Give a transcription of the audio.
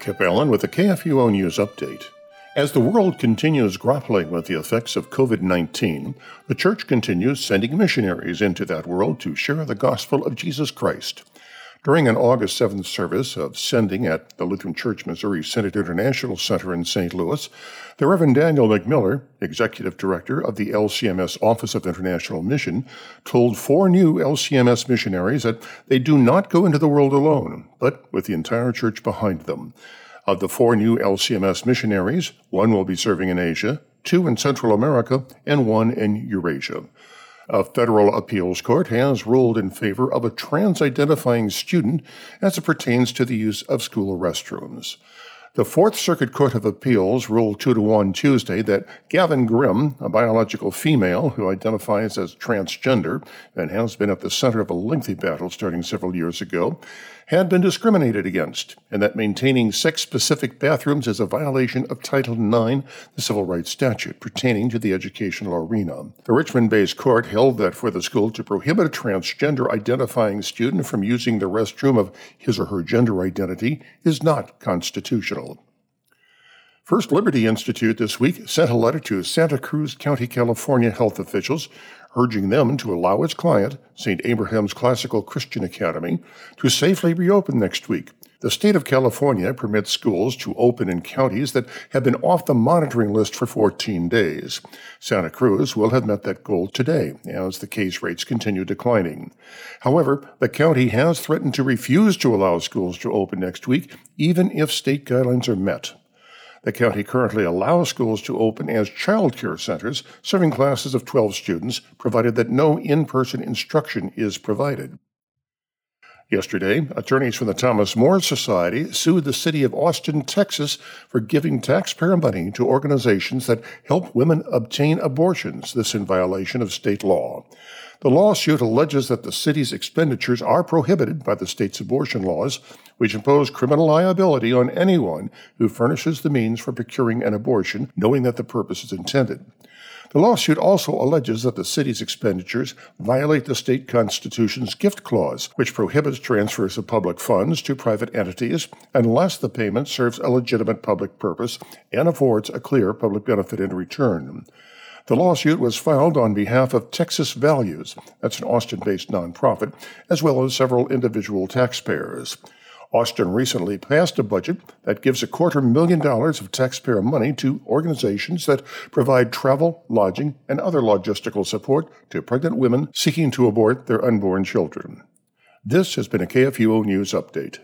Kip Allen with the KFUO News Update. As the world continues grappling with the effects of COVID 19, the Church continues sending missionaries into that world to share the gospel of Jesus Christ. During an August 7th service of sending at the Lutheran Church Missouri Synod International Center in St. Louis, the Reverend Daniel McMiller, Executive Director of the LCMS Office of International Mission, told four new LCMS missionaries that they do not go into the world alone, but with the entire church behind them. Of the four new LCMS missionaries, one will be serving in Asia, two in Central America, and one in Eurasia. A federal appeals court has ruled in favor of a trans identifying student as it pertains to the use of school restrooms. The Fourth Circuit Court of Appeals ruled 2 to 1 Tuesday that Gavin Grimm, a biological female who identifies as transgender and has been at the center of a lengthy battle starting several years ago, had been discriminated against, and that maintaining sex specific bathrooms is a violation of Title IX, the Civil Rights Statute, pertaining to the educational arena. The Richmond based court held that for the school to prohibit a transgender identifying student from using the restroom of his or her gender identity is not constitutional. First Liberty Institute this week sent a letter to Santa Cruz County, California health officials urging them to allow its client, St. Abraham's Classical Christian Academy, to safely reopen next week. The state of California permits schools to open in counties that have been off the monitoring list for 14 days. Santa Cruz will have met that goal today as the case rates continue declining. However, the county has threatened to refuse to allow schools to open next week, even if state guidelines are met. The county currently allows schools to open as child care centers, serving classes of 12 students, provided that no in person instruction is provided. Yesterday, attorneys from the Thomas More Society sued the city of Austin, Texas, for giving taxpayer money to organizations that help women obtain abortions, this in violation of state law. The lawsuit alleges that the city's expenditures are prohibited by the state's abortion laws, which impose criminal liability on anyone who furnishes the means for procuring an abortion, knowing that the purpose is intended. The lawsuit also alleges that the city's expenditures violate the state constitution's gift clause, which prohibits transfers of public funds to private entities unless the payment serves a legitimate public purpose and affords a clear public benefit in return. The lawsuit was filed on behalf of Texas Values, that's an Austin based nonprofit, as well as several individual taxpayers. Austin recently passed a budget that gives a quarter million dollars of taxpayer money to organizations that provide travel, lodging, and other logistical support to pregnant women seeking to abort their unborn children. This has been a KFUO News Update.